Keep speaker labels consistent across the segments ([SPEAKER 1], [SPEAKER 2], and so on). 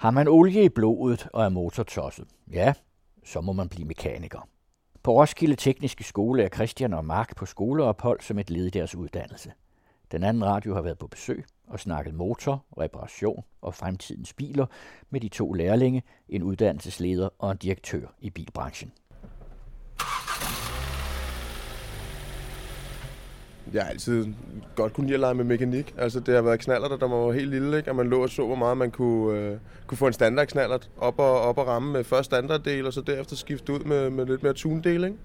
[SPEAKER 1] Har man olie i blodet og er motortosset, ja, så må man blive mekaniker. På Roskilde Tekniske Skole er Christian og Mark på skoleophold som et led i deres uddannelse. Den anden radio har været på besøg og snakket motor, reparation og fremtidens biler med de to lærlinge, en uddannelsesleder og en direktør i bilbranchen.
[SPEAKER 2] Jeg har altid godt kunne lide at lege med mekanik. Altså, det har været knaller, der var helt lille, ikke? og man lå og så, hvor meget man kunne, øh, kunne få en standardknallert op og, op og ramme med først standarddel, og så derefter skifte ud med, med lidt mere tunedel. Ikke?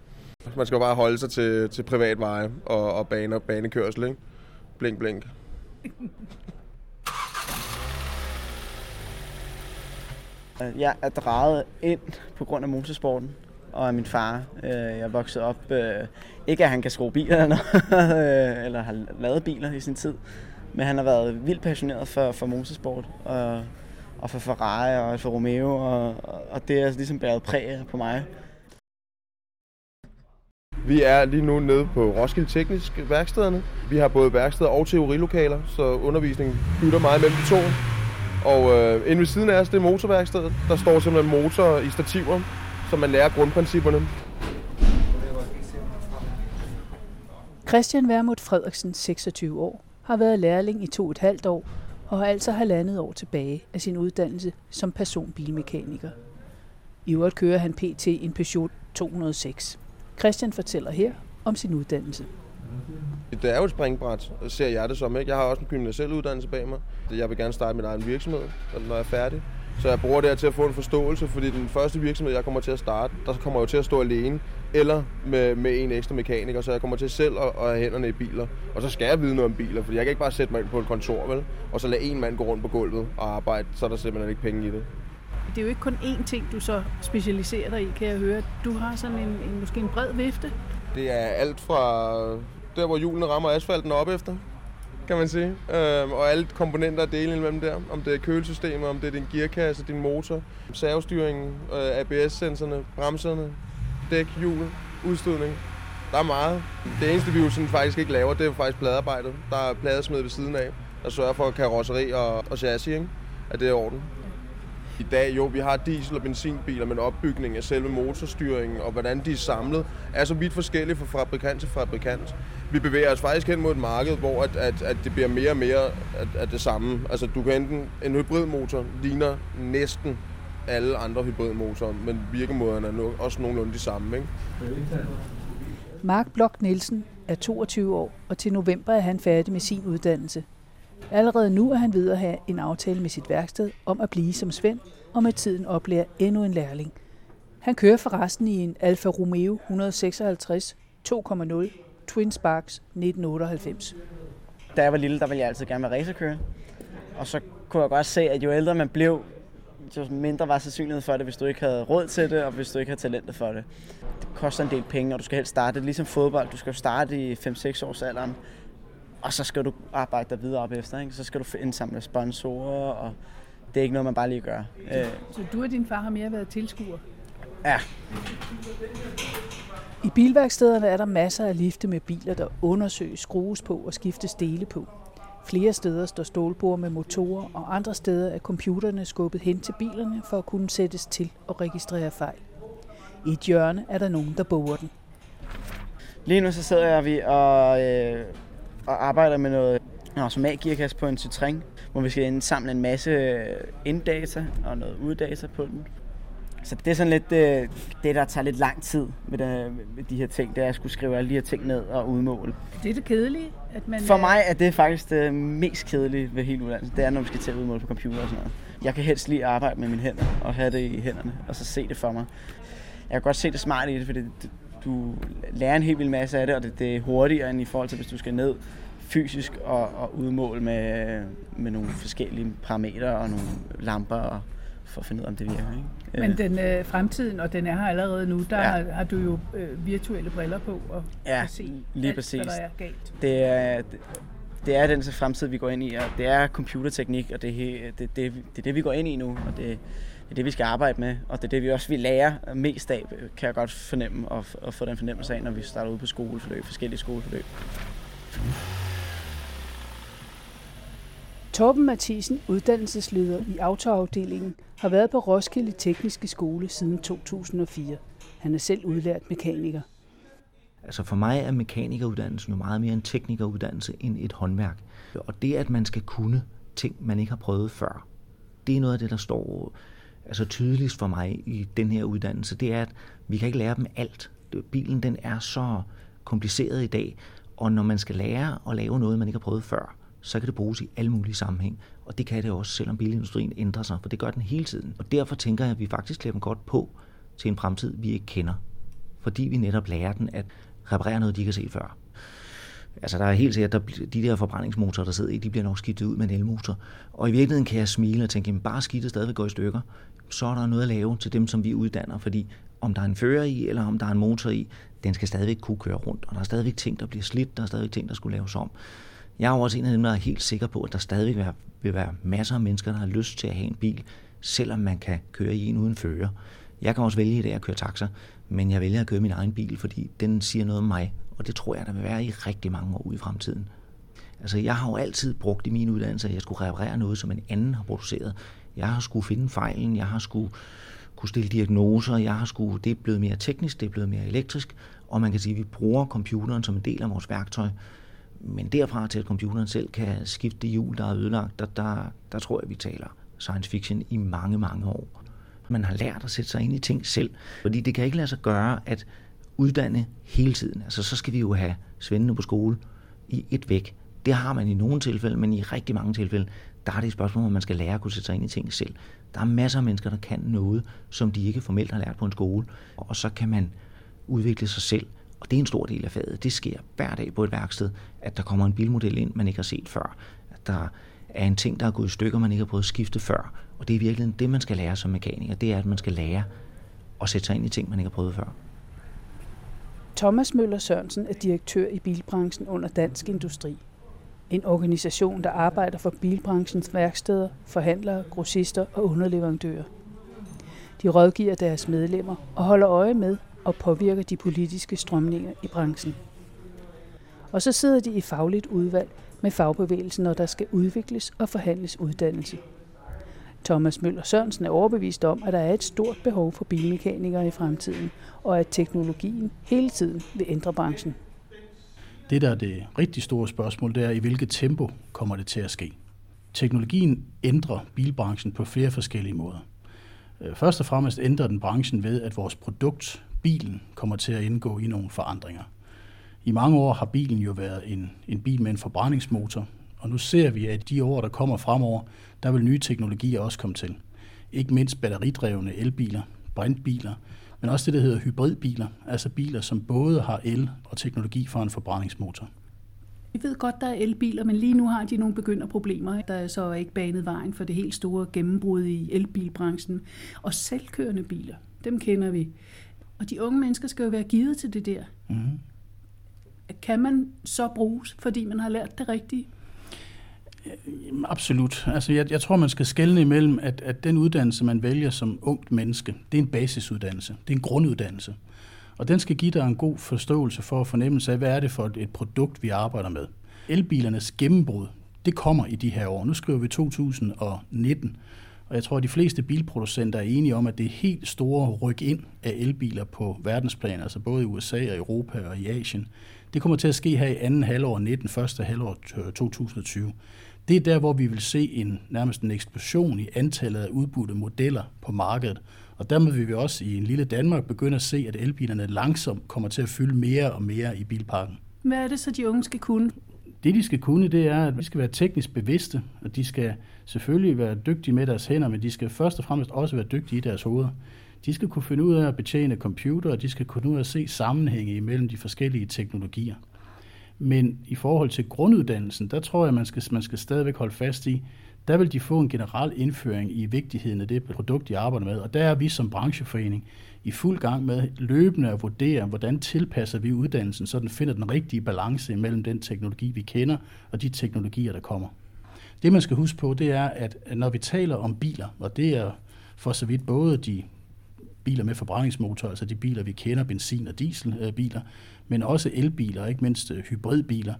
[SPEAKER 2] Man skal bare holde sig til, til privatveje og, og bane og banekørsel. Ikke? Blink, blink.
[SPEAKER 3] Jeg er drejet ind på grund af motorsporten og af min far. Øh, jeg voksede op, øh, ikke at han kan skrue biler eller, noget, øh, eller har lavet biler i sin tid, men han har været vildt passioneret for, for motorsport og, og for Ferrari og for Romeo, og, og det er ligesom bæret præg på mig.
[SPEAKER 2] Vi er lige nu nede på Roskilde Teknisk værkstederne. Vi har både værksteder og teorilokaler, så undervisningen bytter meget mellem de to. Og øh, inde ved siden af os, det er motorværkstedet. Der står simpelthen motor i stativer, så man lærer grundprincipperne.
[SPEAKER 4] Christian Vermut Frederiksen, 26 år, har været lærling i to et halvt år og har altså halvandet år tilbage af sin uddannelse som personbilmekaniker. I øvrigt kører han pt. en Peugeot 206. Christian fortæller her om sin uddannelse.
[SPEAKER 2] Det er jo et springbræt, ser jeg det som. Ikke? Jeg har også en gymnasiel uddannelse bag mig. Jeg vil gerne starte min egen virksomhed, når jeg er færdig. Så jeg bruger det her til at få en forståelse, fordi den første virksomhed, jeg kommer til at starte, der kommer jeg jo til at stå alene, eller med, med en ekstra mekaniker, så jeg kommer til selv at, at have hænderne i biler. Og så skal jeg vide noget om biler, fordi jeg kan ikke bare sætte mig ind på et kontor, vel? Og så lade en mand gå rundt på gulvet og arbejde, så er der simpelthen ikke penge i det.
[SPEAKER 4] Det er jo ikke kun én ting, du så specialiserer dig i, kan jeg høre. Du har sådan en, en måske en bred vifte.
[SPEAKER 2] Det er alt fra der, hvor hjulene rammer asfalten op efter, kan man sige. Øhm, og alle komponenter og dele imellem der. Om det er kølesystemet, om det er din gearkasse, din motor, servostyringen, øh, ABS-sensorerne, bremserne, dæk, hjul, udstødning. Der er meget. Det eneste, vi jo sådan faktisk ikke laver, det er faktisk pladearbejdet. Der er pladesmed ved siden af, der sørger for karosseri og, og chassis, ikke? at det er orden. I dag, jo, vi har diesel- og benzinbiler, men opbygningen af selve motorstyringen og hvordan de er samlet, er så vidt forskellige fra fabrikant til fabrikant. Vi bevæger os faktisk hen mod et marked, hvor at, at, at det bliver mere og mere af, at det samme. Altså, du kan enten, en hybridmotor ligner næsten alle andre hybridmotorer, men virkemåderne er også nogenlunde de samme. Ikke?
[SPEAKER 4] Mark Blok Nielsen er 22 år, og til november er han færdig med sin uddannelse. Allerede nu er han ved at have en aftale med sit værksted om at blive som Svend, og med tiden oplære endnu en lærling. Han kører forresten i en Alfa Romeo 156 2.0 Twin Sparks 1998.
[SPEAKER 3] Da jeg var lille, der ville jeg altid gerne være racerkører. Og så kunne jeg godt se, at jo ældre man blev, jo mindre var sandsynlighed for det, hvis du ikke havde råd til det, og hvis du ikke havde talentet for det. Det koster en del penge, og du skal helst starte ligesom fodbold. Du skal starte i 5-6 års alderen, og så skal du arbejde dig videre op efter. Ikke? Så skal du indsamle sponsorer, og det er ikke noget, man bare lige gør.
[SPEAKER 4] Så, så du og din far har mere været tilskuer?
[SPEAKER 3] Ja.
[SPEAKER 4] I bilværkstederne er der masser af lifte med biler, der undersøges, skrues på og skiftes dele på. Flere steder står stålbord med motorer, og andre steder er computerne skubbet hen til bilerne for at kunne sættes til og registrere fejl. I et hjørne er der nogen, der borer den.
[SPEAKER 3] Lige nu så sidder jeg vi og, øh, og arbejder med noget automatgearkasse på en Citroën, hvor vi skal indsamle en masse øh, inddata og noget uddata på den, så det er sådan lidt det, det, der tager lidt lang tid med, det, med de her ting, det er at skulle skrive alle de her ting ned og udmåle.
[SPEAKER 4] Det er det kedelige?
[SPEAKER 3] At man For mig er det faktisk det mest kedelige ved hele uddannelsen. Det er, når vi skal til at udmåle på computer og sådan noget. Jeg kan helst lige arbejde med mine hænder og have det i hænderne, og så se det for mig. Jeg kan godt se det smarte i det, fordi du lærer en helt vild masse af det, og det, det er hurtigere end i forhold til, hvis du skal ned fysisk og, og udmåle med, med nogle forskellige parametre og nogle lamper og for at finde ud af, om det virker. Ikke?
[SPEAKER 4] Men den øh, fremtiden, og den er her allerede nu, der ja. har, har du jo øh, virtuelle briller på og
[SPEAKER 3] ja,
[SPEAKER 4] kan se
[SPEAKER 3] lige
[SPEAKER 4] alt,
[SPEAKER 3] præcis.
[SPEAKER 4] hvad der er galt.
[SPEAKER 3] Det er, det, det er den fremtid, vi går ind i, og det er computerteknik, og det, det, det, det, det er det, vi går ind i nu, og det, det er det, vi skal arbejde med, og det er det, vi også vil lære mest af, kan jeg godt fornemme, og, og få den fornemmelse af, når vi starter ud på skoleforløb, forskellige skoleforløb.
[SPEAKER 4] Torben Mathisen, uddannelsesleder i autoafdelingen, har været på Roskilde Tekniske Skole siden 2004. Han er selv udlært mekaniker.
[SPEAKER 5] Altså for mig er mekanikeruddannelsen jo meget mere en teknikeruddannelse end et håndværk. Og det, at man skal kunne ting, man ikke har prøvet før, det er noget af det, der står altså tydeligst for mig i den her uddannelse. Det er, at vi kan ikke lære dem alt. Bilen den er så kompliceret i dag, og når man skal lære at lave noget, man ikke har prøvet før, så kan det bruges i alle mulige sammenhæng. Og det kan det også, selvom bilindustrien ændrer sig, for det gør den hele tiden. Og derfor tænker jeg, at vi faktisk klæder dem godt på til en fremtid, vi ikke kender. Fordi vi netop lærer den at reparere noget, de ikke har set før. Altså der er helt sikkert, at de der forbrændingsmotorer, der sidder i, de bliver nok skiftet ud med en elmotor. Og i virkeligheden kan jeg smile og tænke, at bare skidtet stadigvæk går i stykker. Så er der noget at lave til dem, som vi uddanner, fordi om der er en fører i, eller om der er en motor i, den skal stadigvæk kunne køre rundt. Og der er stadigvæk ting, der bliver slidt, der er stadigvæk ting, der skulle laves om. Jeg er også en af dem, der er helt sikker på, at der stadig vil være, vil være masser af mennesker, der har lyst til at have en bil, selvom man kan køre i en uden fører. Jeg kan også vælge i dag at køre taxa, men jeg vælger at køre min egen bil, fordi den siger noget om mig, og det tror jeg, der vil være i rigtig mange år ude i fremtiden. Altså, jeg har jo altid brugt i min uddannelse, at jeg skulle reparere noget, som en anden har produceret. Jeg har skulle finde fejlen, jeg har skulle kunne stille diagnoser, jeg har skulle, det er blevet mere teknisk, det er blevet mere elektrisk, og man kan sige, at vi bruger computeren som en del af vores værktøj. Men derfra til, at computeren selv kan skifte det hjul, der er ødelagt, der, der, der tror jeg, vi taler science fiction i mange, mange år. Man har lært at sætte sig ind i ting selv, fordi det kan ikke lade sig gøre at uddanne hele tiden. Altså så skal vi jo have svendene på skole i et væk. Det har man i nogle tilfælde, men i rigtig mange tilfælde, der er det et spørgsmål, om man skal lære at kunne sætte sig ind i ting selv. Der er masser af mennesker, der kan noget, som de ikke formelt har lært på en skole, og så kan man udvikle sig selv. Og det er en stor del af faget. Det sker hver dag på et værksted, at der kommer en bilmodel ind, man ikke har set før. At der er en ting, der er gået i stykker, man ikke har prøvet at skifte før. Og det er virkelig det, man skal lære som mekaniker. Det er, at man skal lære at sætte sig ind i ting, man ikke har prøvet før.
[SPEAKER 4] Thomas Møller Sørensen er direktør i bilbranchen under Dansk Industri. En organisation, der arbejder for bilbranchens værksteder, forhandlere, grossister og underleverandører. De rådgiver deres medlemmer og holder øje med og påvirker de politiske strømninger i branchen. Og så sidder de i fagligt udvalg med fagbevægelsen, når der skal udvikles og forhandles uddannelse. Thomas Møller Sørensen er overbevist om, at der er et stort behov for bilmekanikere i fremtiden, og at teknologien hele tiden vil ændre branchen.
[SPEAKER 6] Det, der er det rigtig store spørgsmål, det er, i hvilket tempo kommer det til at ske. Teknologien ændrer bilbranchen på flere forskellige måder. Øh, først og fremmest ændrer den branchen ved, at vores produkt, bilen, kommer til at indgå i nogle forandringer. I mange år har bilen jo været en, en bil med en forbrændingsmotor, og nu ser vi, at de år, der kommer fremover, der vil nye teknologier også komme til. Ikke mindst batteridrevne elbiler, brintbiler, men også det, der hedder hybridbiler, altså biler, som både har el og teknologi for en forbrændingsmotor.
[SPEAKER 4] Vi ved godt, der er elbiler, men lige nu har de nogle begynderproblemer. Der er så ikke banet vejen for det helt store gennembrud i elbilbranchen. Og selvkørende biler, dem kender vi. Og de unge mennesker skal jo være givet til det der. Mm-hmm. Kan man så bruges, fordi man har lært det rigtige?
[SPEAKER 6] Absolut. Altså, jeg, jeg tror, man skal skelne imellem, at, at den uddannelse, man vælger som ungt menneske, det er en basisuddannelse. Det er en grunduddannelse. Og den skal give dig en god forståelse for at fornemmelse af, hvad er det for et, et produkt, vi arbejder med. Elbilernes gennembrud, det kommer i de her år. Nu skriver vi 2019, og jeg tror, at de fleste bilproducenter er enige om, at det er helt store ryk ind af elbiler på verdensplan, altså både i USA og Europa og i Asien. Det kommer til at ske her i anden halvår 19, første halvår 2020. Det er der, hvor vi vil se en nærmest en eksplosion i antallet af udbudte modeller på markedet. Og dermed vil vi også i en lille Danmark begynde at se, at elbilerne langsomt kommer til at fylde mere og mere i bilparken.
[SPEAKER 4] Hvad er det så, de unge skal kunne?
[SPEAKER 6] Det, de skal kunne, det er, at de skal være teknisk bevidste, og de skal selvfølgelig være dygtige med deres hænder, men de skal først og fremmest også være dygtige i deres hoveder. De skal kunne finde ud af at betjene computer, og de skal kunne ud af at se sammenhænge imellem de forskellige teknologier. Men i forhold til grunduddannelsen, der tror jeg, man skal, man skal stadigvæk holde fast i, der vil de få en generel indføring i vigtigheden af det produkt, de arbejder med. Og der er vi som brancheforening i fuld gang med løbende at vurdere, hvordan tilpasser vi uddannelsen, så den finder den rigtige balance mellem den teknologi, vi kender, og de teknologier, der kommer. Det, man skal huske på, det er, at når vi taler om biler, og det er for så vidt både de biler med forbrændingsmotor, altså de biler, vi kender, benzin- og dieselbiler, men også elbiler, og ikke mindst øh, hybridbiler,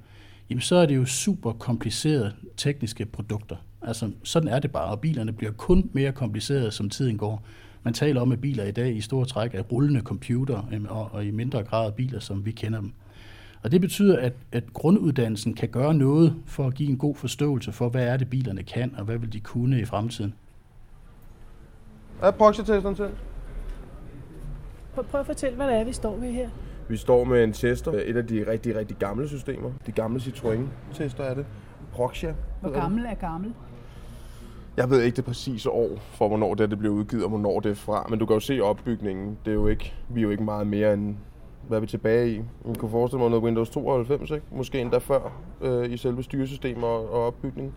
[SPEAKER 6] jamen så er det jo super komplicerede tekniske produkter. Altså sådan er det bare, og bilerne bliver kun mere komplicerede, som tiden går. Man taler om, at biler i dag i store træk er rullende computer, øhm, og, og i mindre grad biler, som vi kender dem. Og det betyder, at, at grunduddannelsen kan gøre noget for at give en god forståelse for, hvad er det bilerne kan, og hvad vil de kunne i fremtiden.
[SPEAKER 2] Er proxy-testeren til?
[SPEAKER 4] Prøv at fortælle, hvad det er, vi står ved her.
[SPEAKER 2] Vi står med en tester, et af de rigtig, rigtig gamle systemer. De gamle Citroën-tester er det. Proxia.
[SPEAKER 4] Hvor gammel er gammel?
[SPEAKER 2] Jeg ved ikke det præcise år for, hvornår det, det blev udgivet, og hvornår det er fra. Men du kan jo se opbygningen. Det er jo ikke, vi er jo ikke meget mere end, hvad er vi tilbage i? Man kunne forestille mig noget Windows 92, ikke? Måske endda før øh, i selve styresystemet og, og opbygningen.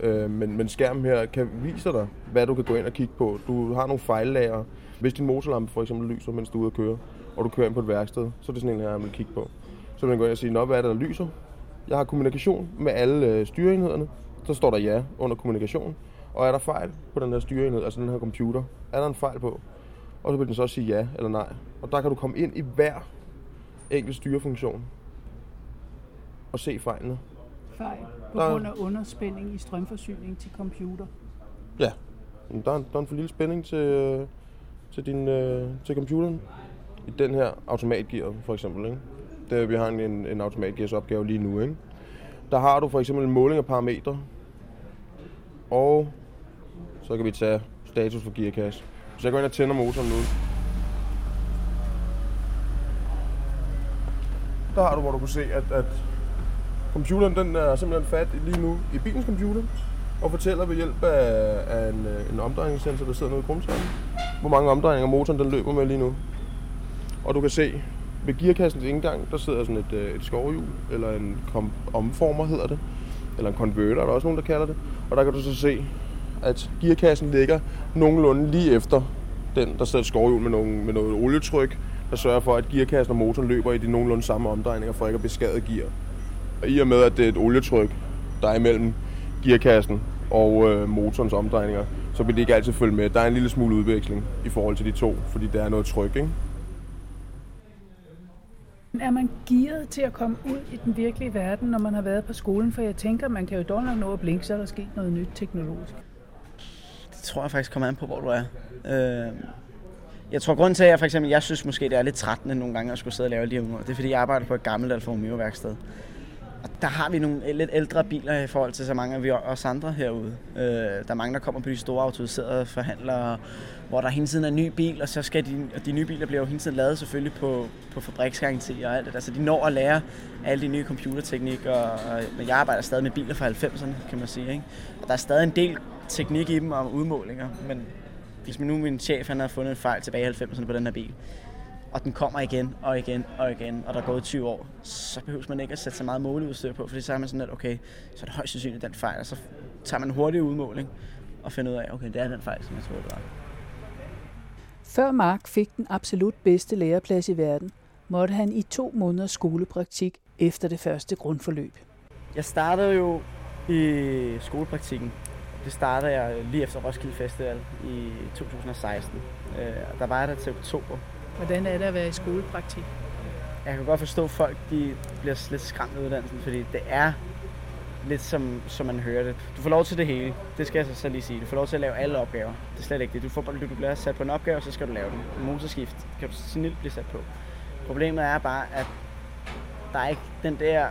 [SPEAKER 2] Øh, men, men skærmen her kan vise dig, hvad du kan gå ind og kigge på. Du har nogle fejllager. Hvis din motorlampe for eksempel lyser, mens du er ude at køre, og du kører ind på et værksted, så er det sådan en her, jeg vil kigge på. Så vil man gå ind og sige, Nå, hvad er det, der lyser? Jeg har kommunikation med alle øh, styreenhederne. Så står der ja under kommunikation. Og er der fejl på den her styreenhed, altså den her computer, er der en fejl på? Og så vil den så sige ja eller nej. Og der kan du komme ind i hver enkelt styrefunktion og se fejlene.
[SPEAKER 4] Fejl på
[SPEAKER 2] Der-
[SPEAKER 4] grund af underspænding i strømforsyning til computer.
[SPEAKER 2] Ja, der er, der er en for lille spænding til, øh, til, din, øh, til computeren. I den her automatgear for eksempel. Ikke? Det, vi har en, en, en automatgears opgave lige nu. Ikke? Der har du for eksempel en måling af parametre. Og så kan vi tage status for gearkasse. Så jeg går ind og tænder motoren nu. Der har du, hvor du kan se, at, at computeren den er simpelthen fat lige nu i bilens computer og fortæller ved hjælp af, af en, øh, en omdrejningssensor, der sidder nede i krumtrækken, hvor mange omdrejninger motoren den løber med lige nu. Og du kan se, ved gearkassens indgang, der sidder sådan et, øh, et skovhjul, eller en kom- omformer hedder det, eller en converter, er der også nogen, der kalder det. Og der kan du så se, at gearkassen ligger nogenlunde lige efter den, der sidder et skovhjul med, nogle, med noget olietryk, der sørger for, at gearkassen og motoren løber i de nogenlunde samme omdrejninger, for ikke at beskade gear. Og i og med, at det er et olietryk, der er imellem gearkassen og øh, motorens omdrejninger, så vil det ikke altid følge med. Der er en lille smule udveksling i forhold til de to, fordi der er noget tryk, ikke?
[SPEAKER 4] Er man gearet til at komme ud i den virkelige verden, når man har været på skolen? For jeg tænker, man kan jo dog nok nå at blinke, så er der sket noget nyt teknologisk.
[SPEAKER 3] Tror jeg faktisk kommer an på, hvor du er. Øh, jeg tror, grunden til, at jeg for eksempel, jeg synes måske, det er lidt trættende nogle gange at skulle sidde og lave de her det er, fordi jeg arbejder på et gammelt Alfa Romeo værksted. Og der har vi nogle lidt ældre biler i forhold til så mange af vi os andre herude. Øh, der er mange, der kommer på de store autoriserede forhandlere, hvor der hele tiden er en ny bil, og så skal de, og de nye biler bliver jo hele tiden lavet selvfølgelig på, på fabriksgaranti og alt det der. Så de når at lære alle de nye computerteknik, og, og men jeg arbejder stadig med biler fra 90'erne, kan man sige. Ikke? Og der er stadig en del teknik i dem og udmålinger, men hvis nu min chef han har fundet en fejl tilbage i 90'erne på den her bil, og den kommer igen og igen og igen, og der er gået 20 år, så behøver man ikke at sætte så meget måleudstyr på, fordi så er man sådan lidt, okay, så er det højst sandsynligt den fejl, og så tager man en hurtig udmåling og finder ud af, okay, det er den fejl, som jeg troede, det var.
[SPEAKER 4] Før Mark fik den absolut bedste læreplads i verden, måtte han i to måneders skolepraktik efter det første grundforløb.
[SPEAKER 3] Jeg startede jo i skolepraktikken. Det startede jeg lige efter Roskilde Festival i 2016. Øh, og der var jeg der til oktober.
[SPEAKER 4] Hvordan er det at være i skolepraktik?
[SPEAKER 3] Jeg kan godt forstå, at folk de bliver lidt skræmt af uddannelsen, fordi det er lidt som, som man hører det. Du får lov til det hele. Det skal jeg så, så lige sige. Du får lov til at lave alle opgaver. Det er slet ikke det. Du, får, bare- du bliver sat på en opgave, så skal du lave den. Motorskift kan du snilt blive sat på. Problemet er bare, at der er ikke den der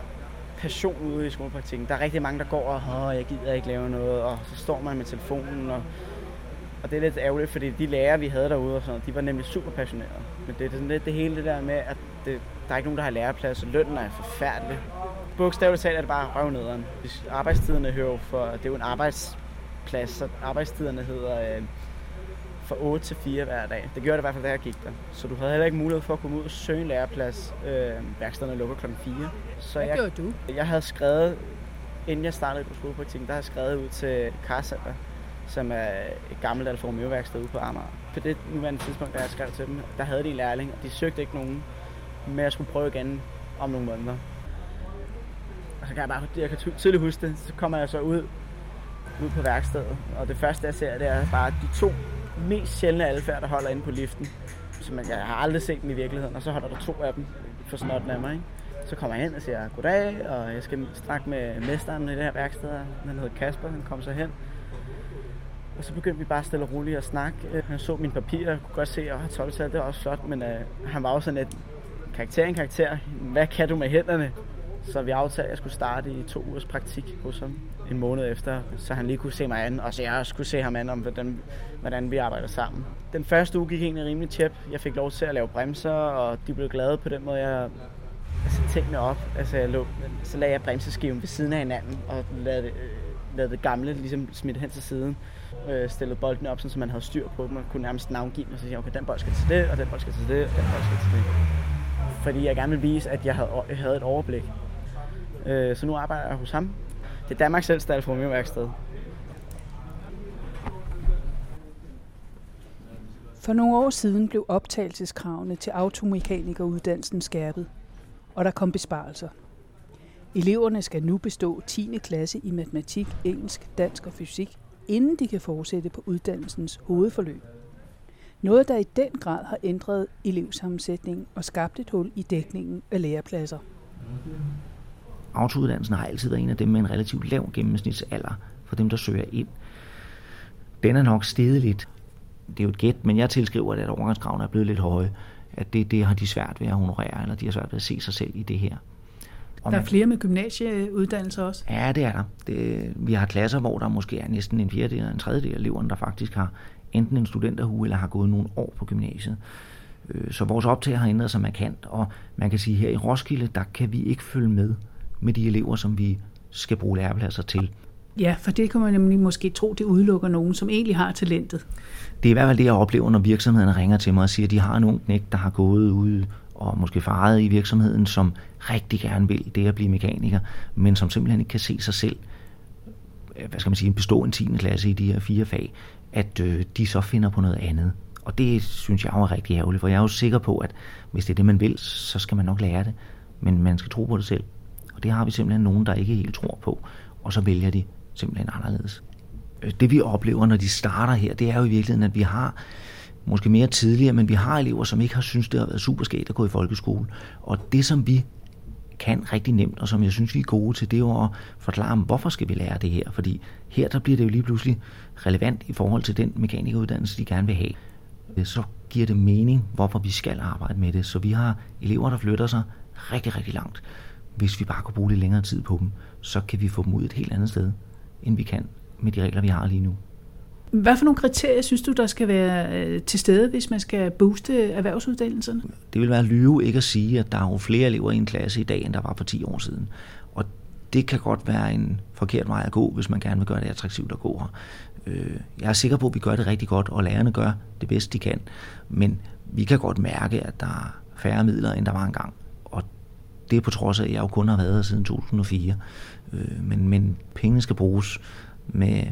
[SPEAKER 3] passion ude i skolepraktikken. Der er rigtig mange, der går og, åh, jeg gider ikke lave noget, og så står man med telefonen, og, og det er lidt ærgerligt, fordi de lærere, vi havde derude, og sådan, de var nemlig super passionerede. Men det er sådan lidt det hele det der med, at det, der er ikke nogen, der har læreplads, og lønnen er forfærdelig. Bogstaveligt talt er det bare røvnederen. Hvis arbejdstiderne hører jo for, det er jo en arbejdsplads, så arbejdstiderne hedder øh, fra 8 til 4 hver dag. Det gjorde det i hvert fald, da jeg gik der. Så du havde heller ikke mulighed for at komme ud og søge en læreplads. Øh, værkstederne lukker klokken 4. Så
[SPEAKER 4] Hvad
[SPEAKER 3] jeg,
[SPEAKER 4] gjorde du?
[SPEAKER 3] jeg havde skrevet, inden jeg startede på skolepraktikken, der havde jeg skrevet ud til Carcenter, som er et gammelt Alfa Romeo værksted ude på Amager. På det nuværende tidspunkt, da jeg skrev til dem, der havde de en lærling, og de søgte ikke nogen, men jeg skulle prøve igen om nogle måneder. Og så kan jeg bare, jeg kan ty- tydeligt huske det, så kommer jeg så ud, ud på værkstedet, og det første jeg ser, det er bare de to mest sjældne alfærd, der holder inde på liften. Så man, jeg har aldrig set dem i virkeligheden, og så holder der to af dem for snotten af mig, ikke? Så kommer jeg hen og siger goddag, og jeg skal snakke med mesteren i det her værksted. Han hedder Kasper, han kom så hen. Og så begyndte vi bare stille og roligt at snakke. Han så mine papirer, jeg kunne godt se, at 12 det var også flot, men øh, han var også sådan et karakter en karakter. Hvad kan du med hænderne? Så vi aftalte, at jeg skulle starte i to ugers praktik hos ham en måned efter, så han lige kunne se mig an, og så jeg også kunne se ham an om, hvordan, hvordan vi arbejder sammen. Den første uge gik egentlig rimelig tæt. Jeg fik lov til at lave bremser, og de blev glade på den måde, jeg altså, tingene op. Altså, jeg lå, så lagde jeg bremseskiven ved siden af hinanden, og lavede det, øh, lavede det gamle ligesom smidt hen til siden. Øh, stillede bolden op, så man havde styr på dem, og kunne nærmest navngive dem, og så jeg okay, den bold skal til det, og den bold skal til det, og den bold skal til det. Fordi jeg gerne ville vise, at jeg havde, jeg havde et overblik. Øh, så nu arbejder jeg hos ham. Det er Danmarks ældste Alfa Romeo værksted.
[SPEAKER 4] For nogle år siden blev optagelseskravene til automekanikeruddannelsen skærpet, og der kom besparelser. Eleverne skal nu bestå 10. klasse i matematik, engelsk, dansk og fysik, inden de kan fortsætte på uddannelsens hovedforløb. Noget, der i den grad har ændret elevsammensætningen og skabt et hul i dækningen af lærepladser.
[SPEAKER 5] Autouddannelsen har altid været en af dem med en relativt lav gennemsnitsalder for dem, der søger ind. Den er nok steget lidt. Det er jo et gæt, men jeg tilskriver, at overgangskravene er blevet lidt høje. At det, det har de svært ved at honorere, eller de har svært ved at se sig selv i det her.
[SPEAKER 4] Og der er flere med gymnasieuddannelser også?
[SPEAKER 5] Ja, det er der. Det, vi har klasser, hvor der måske er næsten en fjerdedel eller en tredjedel af eleverne, der faktisk har enten en studenterhue eller har gået nogle år på gymnasiet. Øh, så vores optag har ændret sig markant, og man kan sige, at her i Roskilde, der kan vi ikke følge med med de elever, som vi skal bruge lærepladser til.
[SPEAKER 4] Ja, for det kan man nemlig måske tro, det udelukker nogen, som egentlig har talentet.
[SPEAKER 5] Det er i hvert fald det, jeg oplever, når virksomhederne ringer til mig og siger, at de har en ung knæk, der har gået ude og måske faret i virksomheden, som rigtig gerne vil det at blive mekaniker, men som simpelthen ikke kan se sig selv hvad skal man sige, bestå en 10. klasse i de her fire fag, at øh, de så finder på noget andet. Og det synes jeg er rigtig ærgerligt, for jeg er jo sikker på, at hvis det er det, man vil, så skal man nok lære det. Men man skal tro på det selv. Det har vi simpelthen nogen, der ikke helt tror på. Og så vælger de simpelthen anderledes. Øh, det vi oplever, når de starter her, det er jo i virkeligheden, at vi har måske mere tidligere, men vi har elever, som ikke har synes det har været super skægt at gå i folkeskole. Og det, som vi kan rigtig nemt, og som jeg synes, vi er gode til, det er jo at forklare dem, hvorfor skal vi lære det her? Fordi her der bliver det jo lige pludselig relevant i forhold til den mekanikeruddannelse, de gerne vil have. Øh, så giver det mening, hvorfor vi skal arbejde med det. Så vi har elever, der flytter sig rigtig, rigtig langt. Hvis vi bare kunne bruge lidt længere tid på dem, så kan vi få dem ud et helt andet sted, end vi kan med de regler, vi har lige nu.
[SPEAKER 4] Hvad for nogle kriterier synes du, der skal være øh, til stede, hvis man skal booste erhvervsuddannelserne?
[SPEAKER 5] Det vil være lyve ikke at sige, at der er jo flere elever i en klasse i dag, end der var for 10 år siden. Og det kan godt være en forkert vej at gå, hvis man gerne vil gøre det attraktivt at gå her. Øh, jeg er sikker på, at vi gør det rigtig godt, og lærerne gør det bedste, de kan. Men vi kan godt mærke, at der er færre midler, end der var engang. Det er på trods af, at jeg jo kun har været her siden 2004. Øh, men, men pengene skal bruges med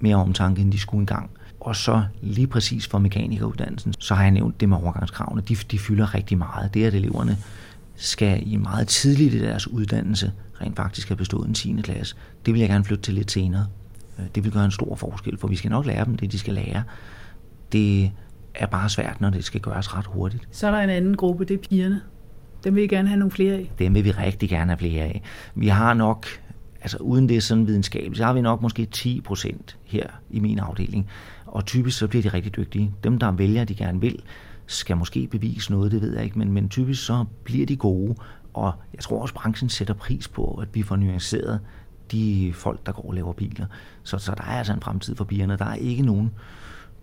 [SPEAKER 5] mere omtanke, end de skulle engang. Og så lige præcis for mekanikeruddannelsen, så har jeg nævnt det med overgangskravene. De, de fylder rigtig meget. Det er, at eleverne skal i meget tidligt i deres uddannelse rent faktisk have bestået en 10. klasse. Det vil jeg gerne flytte til lidt senere. Øh, det vil gøre en stor forskel, for vi skal nok lære dem det, de skal lære. Det er bare svært, når det skal gøres ret hurtigt.
[SPEAKER 4] Så er der en anden gruppe, det er pigerne. Dem vil vi gerne have nogle flere af.
[SPEAKER 5] Dem vil vi rigtig gerne have flere af. Vi har nok, altså uden det er sådan videnskabeligt, så har vi nok måske 10 procent her i min afdeling. Og typisk så bliver de rigtig dygtige. Dem, der vælger, de gerne vil, skal måske bevise noget, det ved jeg ikke, men, men typisk så bliver de gode, og jeg tror også, branchen sætter pris på, at vi får nuanceret de folk, der går og laver biler. Så, så der er altså en fremtid for bierne. Der er ikke nogen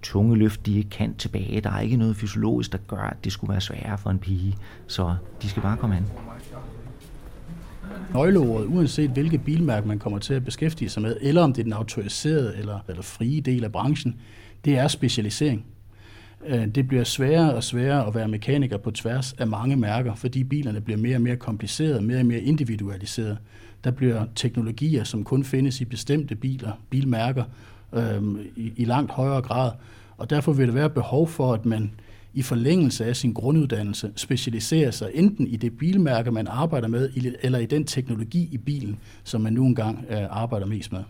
[SPEAKER 5] tunge løft, de ikke kan tilbage. Der er ikke noget fysiologisk, der gør, at det skulle være sværere for en pige. Så de skal bare komme an.
[SPEAKER 6] Nøgleordet, uanset hvilket bilmærke man kommer til at beskæftige sig med, eller om det er den autoriserede eller, eller frie del af branchen, det er specialisering. Øh, det bliver sværere og sværere at være mekaniker på tværs af mange mærker, fordi bilerne bliver mere og mere komplicerede, mere og mere individualiserede. Der bliver teknologier, som kun findes i bestemte biler, bilmærker, øhm, i, i langt højere grad. Og derfor vil der være behov for, at man i forlængelse af sin grunduddannelse specialiserer sig enten i det bilmærke, man arbejder med, eller i den teknologi i bilen, som man nu engang øh, arbejder mest med.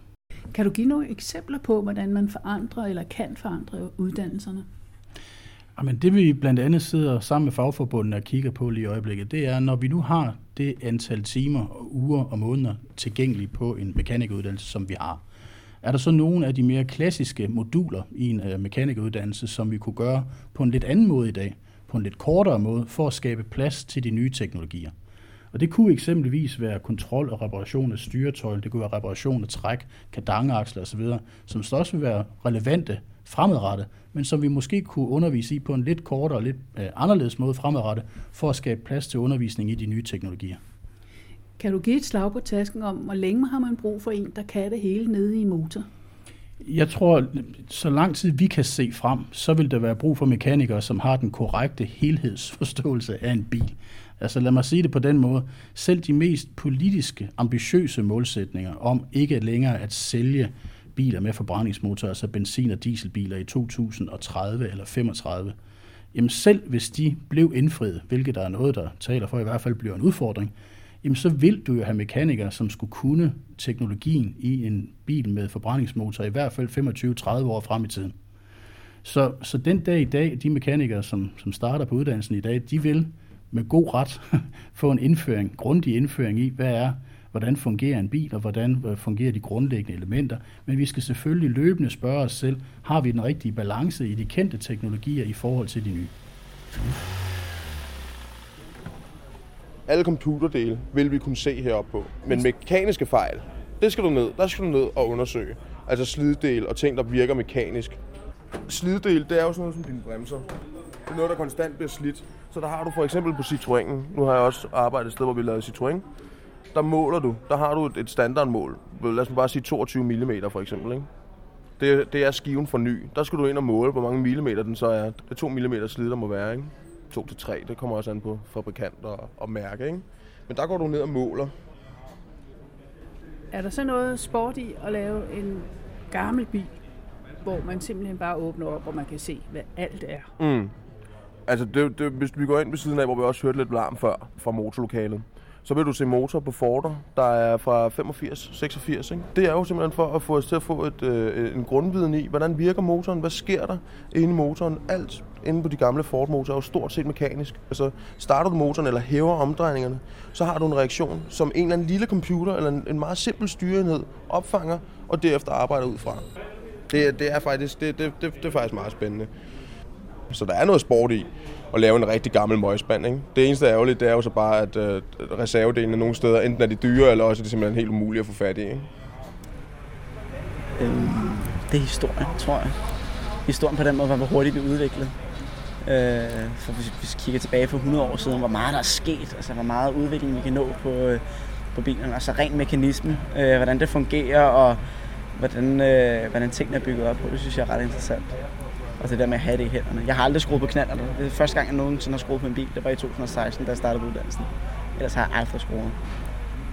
[SPEAKER 4] Kan du give nogle eksempler på, hvordan man forandrer eller kan forandre uddannelserne?
[SPEAKER 6] Jamen, det vi blandt andet sidder sammen med fagforbundene og kigger på lige i øjeblikket, det er, når vi nu har det antal timer, og uger og måneder tilgængelige på en mekanikeruddannelse, som vi har, er der så nogle af de mere klassiske moduler i en øh, mekanikeruddannelse, som vi kunne gøre på en lidt anden måde i dag, på en lidt kortere måde, for at skabe plads til de nye teknologier? Og det kunne eksempelvis være kontrol og reparation af styretøj, det kunne være reparation af træk, kadangeaksler osv., som så også vil være relevante fremadrettet, men som vi måske kunne undervise i på en lidt kortere og lidt øh, anderledes måde fremadrettet, for at skabe plads til undervisning i de nye teknologier.
[SPEAKER 4] Kan du give et slag på tasken om, hvor længe har man brug for en, der kan det hele nede i motor?
[SPEAKER 6] Jeg tror, så lang tid vi kan se frem, så vil der være brug for mekanikere, som har den korrekte helhedsforståelse af en bil. Altså lad mig sige det på den måde. Selv de mest politiske, ambitiøse målsætninger om ikke længere at sælge biler med forbrændingsmotor, altså benzin- og dieselbiler i 2030 eller 35, jamen selv hvis de blev indfriet, hvilket der er noget, der taler for i hvert fald bliver en udfordring, jamen så vil du jo have mekanikere, som skulle kunne teknologien i en bil med forbrændingsmotor i hvert fald 25-30 år frem i tiden. Så, så den dag i dag, de mekanikere, som, som starter på uddannelsen i dag, de vil med god ret få en indføring, grundig indføring i, hvad er, hvordan fungerer en bil, og hvordan øh, fungerer de grundlæggende elementer. Men vi skal selvfølgelig løbende spørge os selv, har vi den rigtige balance i de kendte teknologier i forhold til de nye?
[SPEAKER 2] Alle computerdele vil vi kunne se heroppe på. Men mekaniske fejl, det skal du ned. Der skal du ned og undersøge. Altså sliddel og ting, der virker mekanisk. Sliddel, det er jo sådan noget som dine bremser. Det er noget, der konstant bliver slidt. Så der har du for eksempel på Citroën'en, nu har jeg også arbejdet et sted, hvor vi lavede Citroën, der måler du, der har du et, et standardmål. Lad os bare sige 22 mm for eksempel. Ikke? Det, det er skiven for ny. Der skal du ind og måle, hvor mange millimeter den så er. Det er 2 mm slid, der må være. Ikke? 2 til 3, det kommer også an på fabrikant og, og mærke. Ikke? Men der går du ned og måler.
[SPEAKER 4] Er der så noget sport i at lave en gammel bil, hvor man simpelthen bare åbner op, og man kan se, hvad alt er?
[SPEAKER 2] Mm. Altså, det, det, hvis vi går ind ved siden af, hvor vi også hørte lidt larm før fra motorlokalet, så vil du se motor på Forder, der er fra 85, 86. Ikke? Det er jo simpelthen for at få os til at få et, øh, en grundviden i, hvordan virker motoren, hvad sker der inde i motoren. Alt inde på de gamle Ford-motorer er jo stort set mekanisk. Altså, starter du motoren eller hæver omdrejningerne, så har du en reaktion, som en eller anden lille computer eller en, en meget simpel styreenhed opfanger, og derefter arbejder ud fra. Det, det er faktisk det, det, det, det er faktisk meget spændende. Så der er noget sport i at lave en rigtig gammel møgspand. Ikke? Det eneste ærgerlige, det er jo så bare, at øh, reservedelene nogle steder, enten er de dyre, eller også er det simpelthen helt umuligt at få fat i. Ikke?
[SPEAKER 3] Øhm, det er historien, tror jeg. Historien på den måde var, hvor hurtigt det udviklede. Øh, for hvis vi kigger tilbage for 100 år siden, hvor meget der er sket, altså hvor meget udvikling vi kan nå på, øh, på bilerne, altså ren mekanisme, øh, hvordan det fungerer, og hvordan, øh, hvordan tingene er bygget op på, det synes jeg er ret interessant. Og det der med at have det i hænderne. Jeg har aldrig skruet på knallerne. Det er første gang, jeg nogensinde har skruet på en bil. Det var i 2016, da jeg startede uddannelsen. Ellers har jeg aldrig skruet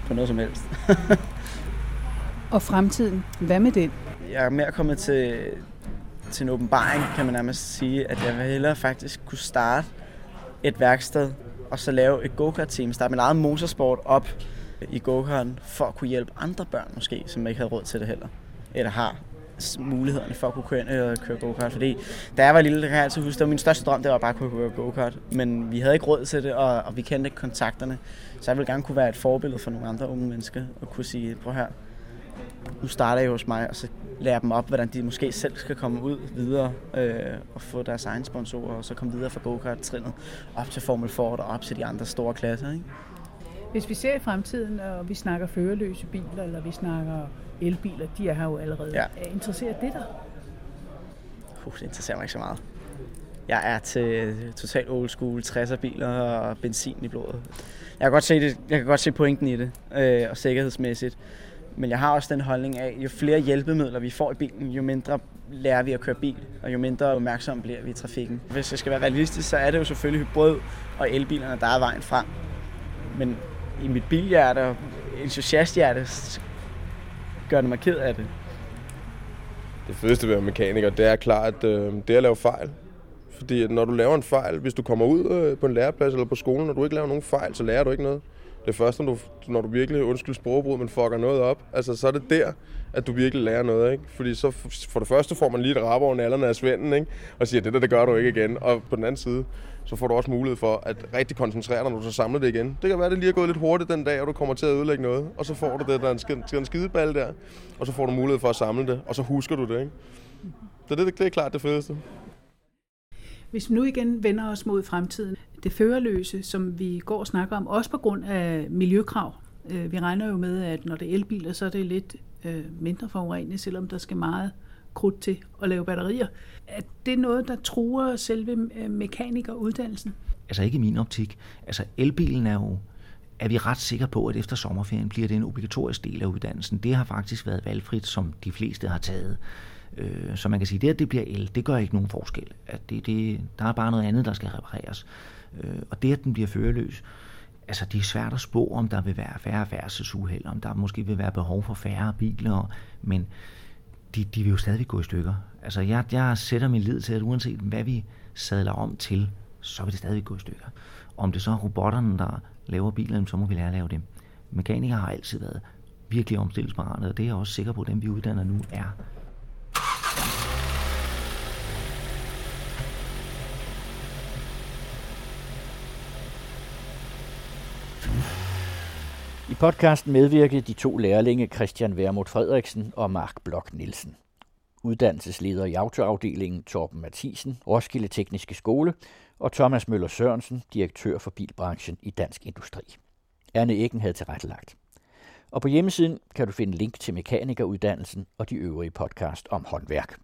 [SPEAKER 3] på noget som helst.
[SPEAKER 4] og fremtiden, hvad med den?
[SPEAKER 3] Jeg er mere kommet til, til en åbenbaring, kan man nærmest sige, at jeg vil hellere faktisk kunne starte et værksted, og så lave et go-kart-team, starte mit eget motorsport op i go for at kunne hjælpe andre børn måske, som ikke havde råd til det heller, eller har mulighederne for at kunne køre ind og køre go-kart. Fordi da jeg var lille, kan jeg altid huske, det var min største drøm, det var bare at kunne køre go-kart. Men vi havde ikke råd til det, og, og vi kendte ikke kontakterne. Så jeg ville gerne kunne være et forbillede for nogle andre unge mennesker, og kunne sige, prøv her, nu starter jeg hos mig, og så lærer dem op, hvordan de måske selv skal komme ud videre øh, og få deres egen sponsorer, og så komme videre fra go-kart-trinnet op til Formel Ford og op til de andre store klasser. Ikke?
[SPEAKER 4] Hvis vi ser i fremtiden, og vi snakker førerløse biler, eller vi snakker elbiler, de er her jo allerede. Ja. Interesserer det dig?
[SPEAKER 3] Uh, det interesserer mig ikke så meget. Jeg er til totalt old school 60'er biler og benzin i blodet. Jeg kan godt se, det, jeg kan godt se pointen i det, øh, og sikkerhedsmæssigt. Men jeg har også den holdning af, jo flere hjælpemidler vi får i bilen, jo mindre lærer vi at køre bil, og jo mindre opmærksom bliver vi i trafikken. Hvis det skal være realistisk, så er det jo selvfølgelig hybrid og elbilerne, der er vejen frem. Men i mit bilhjerte og entusiasthjerte gør det mig ked af det.
[SPEAKER 2] Det fedeste ved at være mekaniker, det er klart, at øh, det er at lave fejl. Fordi at når du laver en fejl, hvis du kommer ud øh, på en læreplads eller på skolen, og du ikke laver nogen fejl, så lærer du ikke noget. Det første, når du, når du virkelig, undskyld sprogbrud, men fucker noget op, altså så er det der, at du virkelig lærer noget, ikke? Fordi så for det første får man lige et rap over nallerne af svenden, ikke? Og siger, det der, det gør du ikke igen. Og på den anden side, så får du også mulighed for at rigtig koncentrere dig, når du så samler det igen. Det kan være, at det lige er gået lidt hurtigt den dag, og du kommer til at ødelægge noget. Og så får du det, der er en, skid, en skideball der, og så får du mulighed for at samle det, og så husker du det, ikke? Så det, det er klart det fedeste.
[SPEAKER 4] Hvis vi nu igen vender os mod fremtiden, det førerløse, som vi går og snakker om, også på grund af miljøkrav. Øh, vi regner jo med, at når det er elbiler, så er det lidt øh, mindre forurenet, selvom der skal meget krudt til at lave batterier. Er det noget, der truer selve øh, mekanikeruddannelsen?
[SPEAKER 5] Altså ikke i min optik. Altså elbilen er jo er vi ret sikre på, at efter sommerferien bliver det en obligatorisk del af uddannelsen. Det har faktisk været valgfrit, som de fleste har taget. Øh, så man kan sige, at det, at det bliver el, det gør ikke nogen forskel. At det, det, der er bare noget andet, der skal repareres. Øh, og det, at den bliver føreløs, altså det er svært at spå, om der vil være færre færdselsuheld, om der måske vil være behov for færre biler, men de, de vil jo stadig gå i stykker. Altså jeg, jeg sætter min lid til, at uanset hvad vi sadler om til, så vil det stadig gå i stykker. Om det så er robotterne, der laver bilerne, så må vi lære at lave dem. Mekanikere har altid været virkelig omstillingsparate, og det er jeg også sikker på, at dem vi uddanner nu er.
[SPEAKER 1] I podcasten medvirkede de to lærlinge Christian Vermut Frederiksen og Mark Blok Nielsen. Uddannelsesleder i autoafdelingen Torben Mathisen, Roskilde Tekniske Skole, og Thomas Møller Sørensen, direktør for bilbranchen i Dansk Industri. Erne Eggen havde tilrettelagt. Og på hjemmesiden kan du finde link til mekanikeruddannelsen og de øvrige podcast om håndværk.